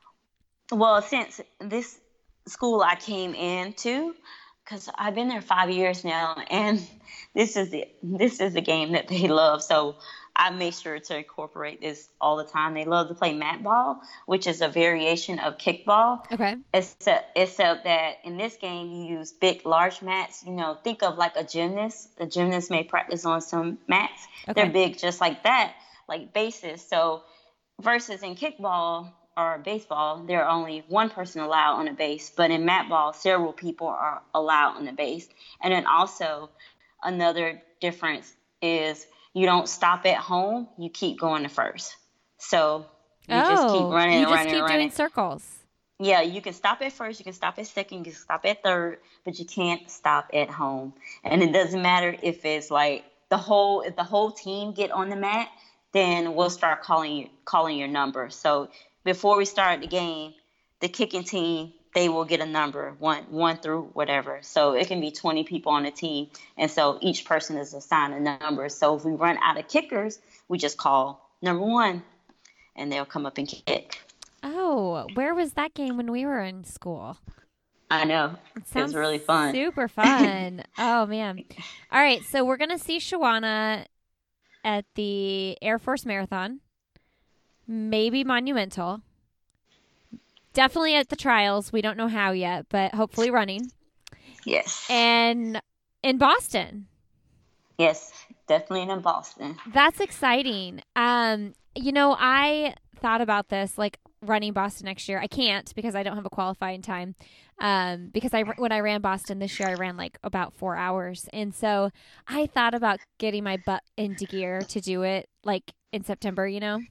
well, since this school I came into, because I've been there five years now, and (laughs) this is the this is the game that they love. So I make sure to incorporate this all the time. They love to play mat ball, which is a variation of kickball. Okay. Except, except that in this game you use big, large mats. You know, think of like a gymnast. A gymnast may practice on some mats. Okay. They're big, just like that, like bases. So versus in kickball or baseball, there are only one person allowed on a base, but in mat ball, several people are allowed on the base. And then also another difference is you don't stop at home, you keep going to first. So you oh, just keep oh, running you and just running keep running. doing circles. Yeah, you can stop at first, you can stop at second, you can stop at third, but you can't stop at home. And it doesn't matter if it's like the whole if the whole team get on the mat, then we'll start calling you calling your number. So before we start the game, the kicking team they will get a number one one through whatever. So it can be 20 people on a team, and so each person is assigned a number. So if we run out of kickers, we just call number one, and they'll come up and kick. Oh, where was that game when we were in school? I know It it sounds was really fun. Super (laughs) fun. oh man. All right, so we're gonna see Shawana at the Air Force Marathon, maybe Monumental. Definitely at the trials. We don't know how yet, but hopefully running. Yes, And in Boston. yes, definitely in Boston. That's exciting. Um, you know, I thought about this like running Boston next year. I can't because I don't have a qualifying time. Um, because I when I ran Boston this year, I ran like about four hours, and so I thought about getting my butt into gear to do it like in September. You know,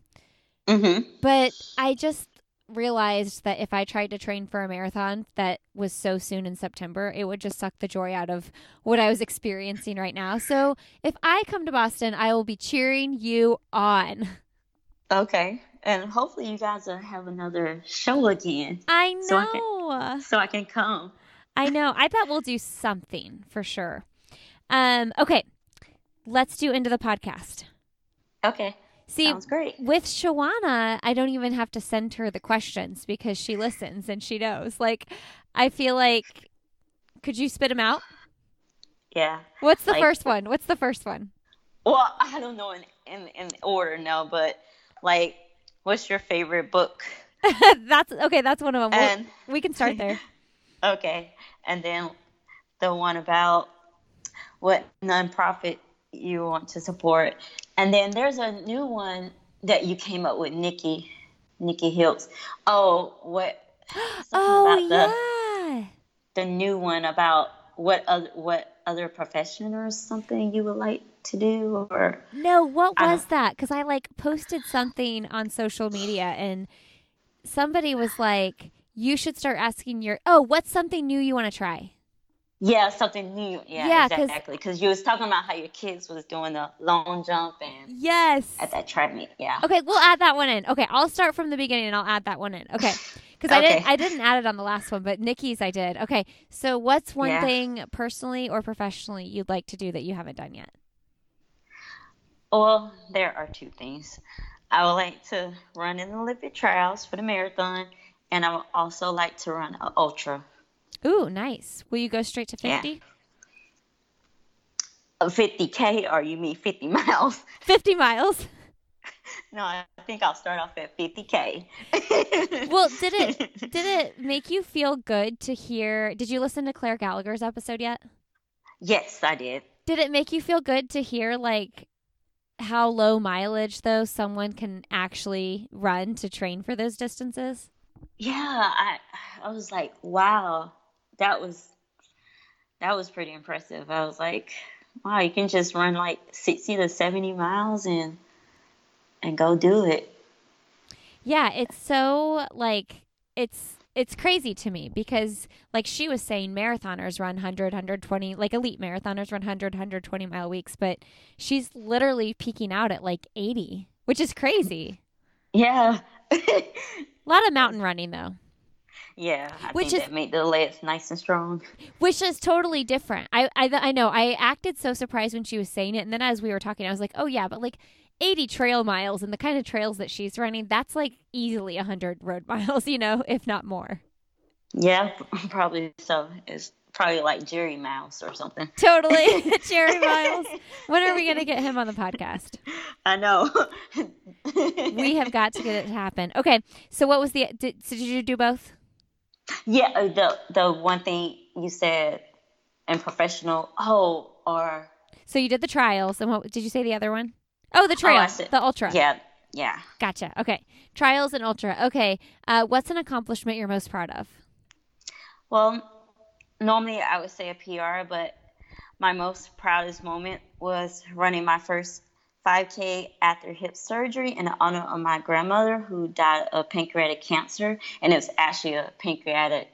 hmm but I just realized that if I tried to train for a marathon that was so soon in September, it would just suck the joy out of what I was experiencing right now. So if I come to Boston, I will be cheering you on. Okay, and hopefully you guys will have another show again, I know. So I can- so I can come. I know. I bet we'll do something for sure. Um, okay. Let's do into the podcast. Okay, See, sounds great. with Shawana, I don't even have to send her the questions because she listens and she knows. Like, I feel like, could you spit them out? Yeah. What's the Like- first one? What's the first one? Well, I don't know in in, in order now, but like, what's your favorite book? (laughs) that's okay. That's one of them. We'll- And we can start there. (laughs) okay, and then the one about what nonprofit you want to support, and then there's a new one that you came up with, Nikki, Nikki Hiltz. Oh, what? (gasps) Oh about the yeah. the new one about what other what other profession or something you would like to do or No, what was that? Because I like posted something on social media and somebody was like, "You should start asking your oh, what's something new you want to try?" Yeah something new yeah, Yeah, exactly because you was talking about how your kids was doing the long jump and Yes. at that track meet yeah Okay, we'll add that one in. Okay, I'll start from the beginning and I'll add that one in. Okay. Because I didn't I didn't add it on the last one, but Nikki's I did. Okay. So what's one Yeah. thing personally or professionally you'd like to do that you haven't done yet? well there are two things i would like to run in the olympic trials for the marathon and i would also like to run an ultra Ooh, nice. Will you go straight to 50? a 50k or you mean 50 miles (laughs) 50 miles. no i think i'll start off at 50k (laughs) Well, did it did it make you feel good to hear? Did you listen to Claire Gallagher's episode yet? yes i did Did it make you feel good to hear like how low mileage though someone can actually run to train for those distances? yeah i i was like wow that was that was pretty impressive. I was like wow you can just run like 60 to 70 miles and and go do it. Yeah, it's so like it's it's crazy to me because like she was saying marathoners run 100 120 like elite marathoners run 100 120 mile weeks but she's literally peaking out at like 80 which is crazy. Yeah. A (laughs) lot of mountain running though yeah i Which think is- that made the legs nice and strong which is totally different I, I i know i acted so surprised when she was saying it and then as we were talking i was like oh yeah but like 80 trail miles and the kind of trails that she's running, that's like easily 100 road (laughs) miles, you know, if not more. Yeah, (laughs) probably so. It's probably like Jerry Mouse or something. (laughs) Totally. Jerry Miles. When are we going to get him on the podcast? I know. we have got to get it to happen. Okay. So what was the did, so did you do both? Yeah, uh, the the one thing you said in professional. Oh, or So you did the trials and what did you say the other one? Oh, the I said- the ultra. yeah, yeah. Gotcha. Okay. Trials and ultra. Okay. Uh, what's an accomplishment you're most proud of? Well, normally I would say a PR, but my most proudest moment was running my first 5K after hip surgery in honor of my grandmother who died of pancreatic cancer, and it was actually a pancreatic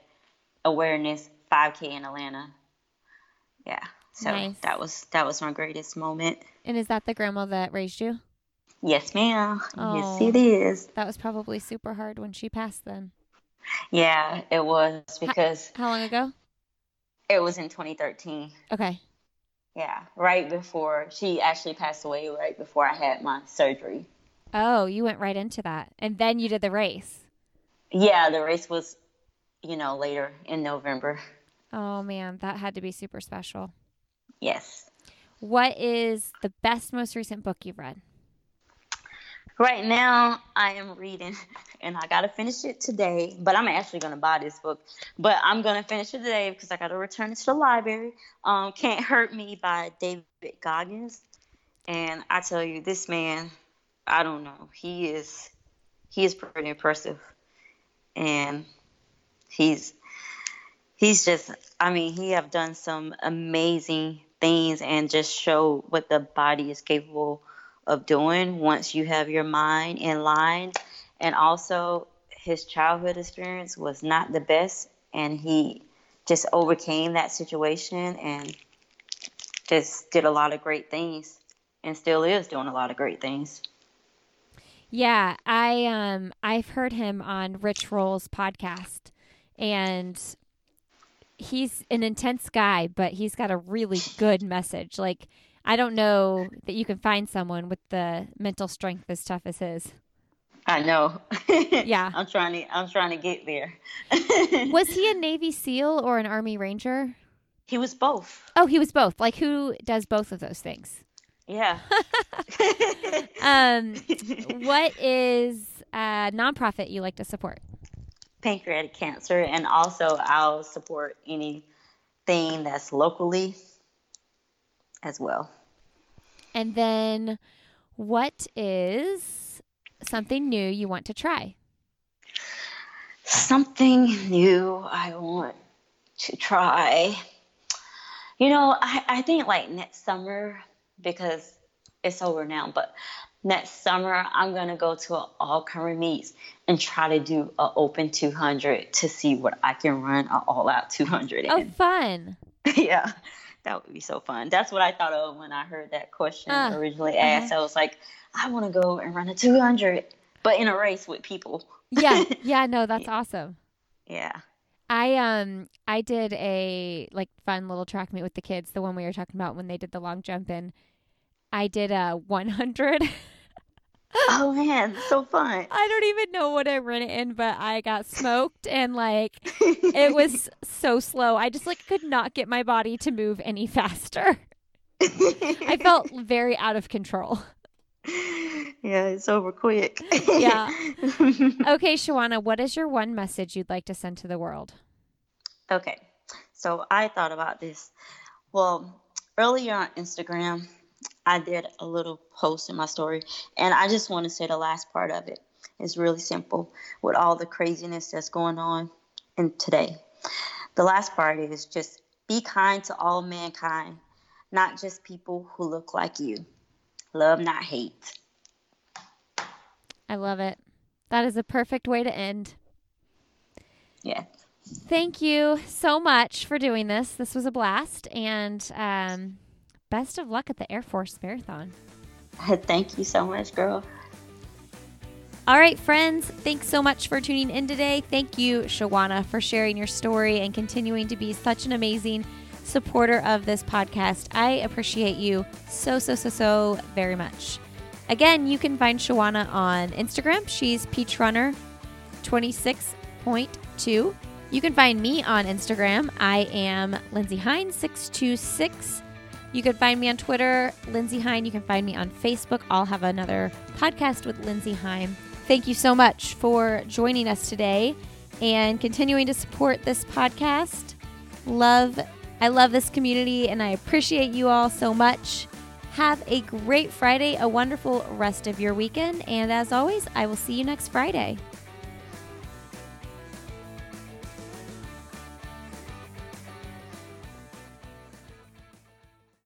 awareness 5K in Atlanta. Yeah, so Nice. that was that was my greatest moment. And is that the grandma that raised you? Yes, ma'am. Oh. Yes, it is. That was probably super hard when she passed then. Yeah, it was because How long ago? it was in 2013. Okay. Yeah, right before she actually passed away, right before I had my surgery. Oh, you went right into that. And then you did the race. Yeah, the race was, you know, later in November. Oh man, that had to be super special. Yes. What is the best, most recent book you've read? Right now, I am reading, (laughs) and I gotta finish it today. But I'm actually gonna buy this book. But I'm gonna finish it today because I gotta return it to the library. Um, Can't Hurt Me by David Goggins, and I tell you, this man, I don't know, he is, he is pretty impressive, and he's, he's just, I mean, he have done some amazing things and just show what the body is capable of doing once you have your mind in line. And also, his childhood experience was not the best, and he just overcame that situation and just did a lot of great things, and still is doing a lot of great things. Yeah, I um I've heard him on Rich Roll's podcast and he's an intense guy, but he's got a really good message. Like I don't know that you can find someone with the mental strength as tough as his. I know. (laughs) Yeah. I'm trying to. I'm trying to get there. (laughs) Was he a Navy SEAL or an Army Ranger? he was both. Oh, he was both. Like who does both of those things? Yeah. (laughs) Um what is a nonprofit you like to support? pancreatic cancer, and also I'll support anything that's locally as well. And then what is something new you want to try? Something new I want to try. You know, I, I think like next summer, because it's over now, but next summer I'm going to go to an all comers meets and try to do an open 200 to see what I can run an all out 200 in. Oh, fun. (laughs) yeah, that would be so fun. That's what I thought of when I heard that question Ah, originally asked. I was like, I want to go and run a 200, but in a race with people. Yeah, (laughs) yeah, no, that's awesome. Yeah. I um I did a like fun little track meet with the kids, the one we were talking about when they did the long jump in. I did a 100. (laughs) Oh man, so fun. I don't even know what I ran it in, but I got smoked and like it was (laughs) so slow. I just like could not get my body to move any faster. I (laughs) felt very out of control. yeah, it's over quick. Yeah. (laughs) Okay, Shawana, what is your one message you'd like to send to the world? Okay, so I thought about this. Well, earlier on Instagram, I did a little post in my story, and I just want to say the last part of it is really simple with all the craziness that's going on in today. The last part is just be kind to all mankind, not just people who look like you. Love, not hate. I love it. That is a perfect way to end. Yeah. Thank you so much for doing this. This was a blast, and um, best of luck at the Air Force Marathon. (laughs) Thank you so much, girl. All right, friends, thanks so much for tuning in today. Thank you, Shawana, for sharing your story and continuing to be such an amazing supporter of this podcast. I appreciate you so, so, so, so very much. Again, you can find Shawana on Instagram. She's Peach Runner 26.2. You can find me on Instagram. I am Lindsay Hein 626. You can find me on Twitter, Lindsay Hein. You can find me on Facebook. I'll have another podcast with Lindsay Hein. Thank you so much for joining us today and continuing to support this podcast. Love, I love this community and I appreciate you all so much. Have a great Friday, a wonderful rest of your weekend, and as always, I will see you next Friday.